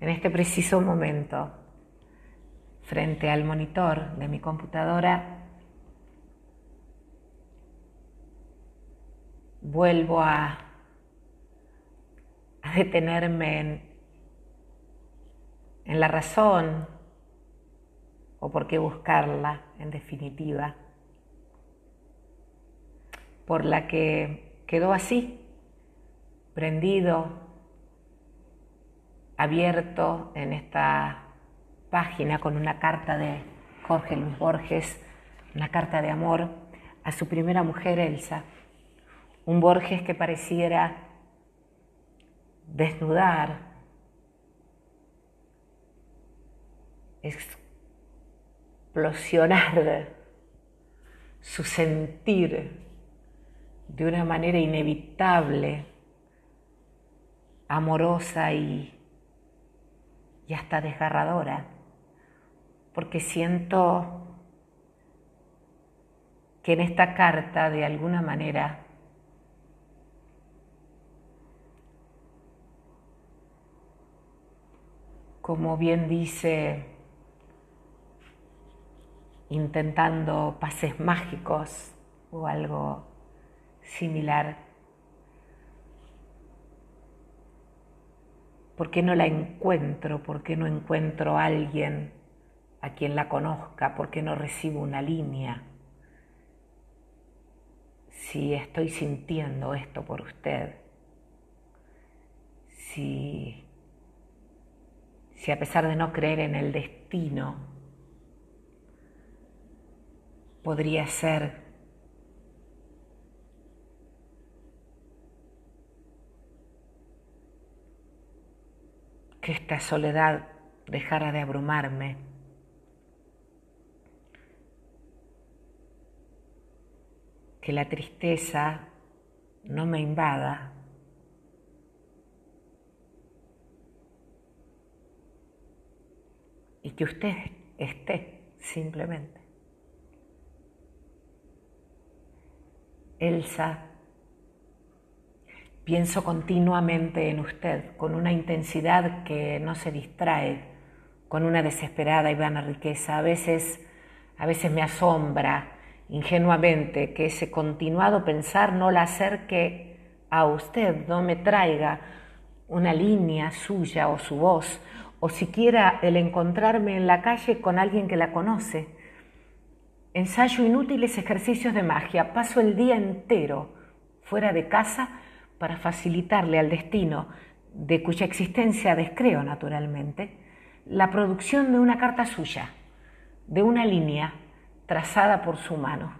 en este preciso momento, frente al monitor de mi computadora, vuelvo a, detenerme en, la razón o por qué buscarla en definitiva, por la que quedó así, prendido, abierto en esta página con una carta de Jorge Luis Borges, una carta de amor a su primera mujer Elsa, un Borges que pareciera desnudar, explosionar su sentir de una manera inevitable, amorosa y, y hasta desgarradora, porque siento que en esta carta de alguna manera como bien dice intentando pases mágicos o algo similar. ¿Por qué no la encuentro? ¿Por qué no encuentro a alguien a quien la conozca? ¿Por qué no recibo una línea? Si estoy sintiendo esto por usted, si, si a pesar de no creer en el destino, podría ser que esta soledad dejara de abrumarme. Que la tristeza no me invada. Y que usted esté simplemente. Elsa, pienso continuamente en usted con una intensidad que no se distrae, con una desesperada y vana riqueza. A veces, a veces me asombra ingenuamente que ese continuado pensar no la acerque a usted, no me traiga una línea suya o su voz, o siquiera el encontrarme en la calle con alguien que la conoce Ensayo inútiles ejercicios de magia. Paso el día entero fuera de casa para facilitarle al destino, de cuya existencia descreo naturalmente, la producción de una carta suya, de una línea trazada por su mano.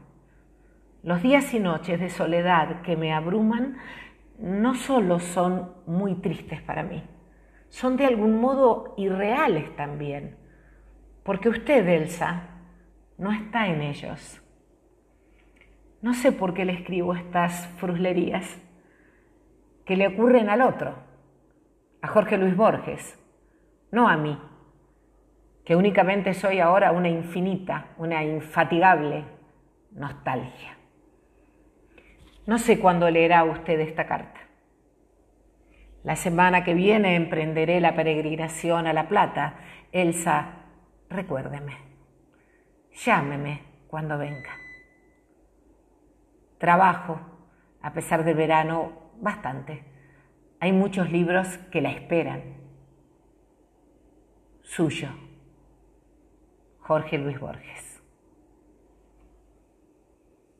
Los días y noches de soledad que me abruman no solo son muy tristes para mí, son de algún modo irreales también, porque usted, Elsa, no está en ellos. No sé por qué le escribo estas fruslerías que le ocurren al otro, a Jorge Luis Borges, no a mí, que únicamente soy ahora una infinita, una infatigable nostalgia. No sé cuándo leerá usted esta carta. La semana que viene emprenderé la peregrinación a La Plata. Elsa, recuérdeme. Llámeme cuando venga. Trabajo, a pesar del verano, bastante. Hay muchos libros que la esperan. Suyo, Jorge Luis Borges.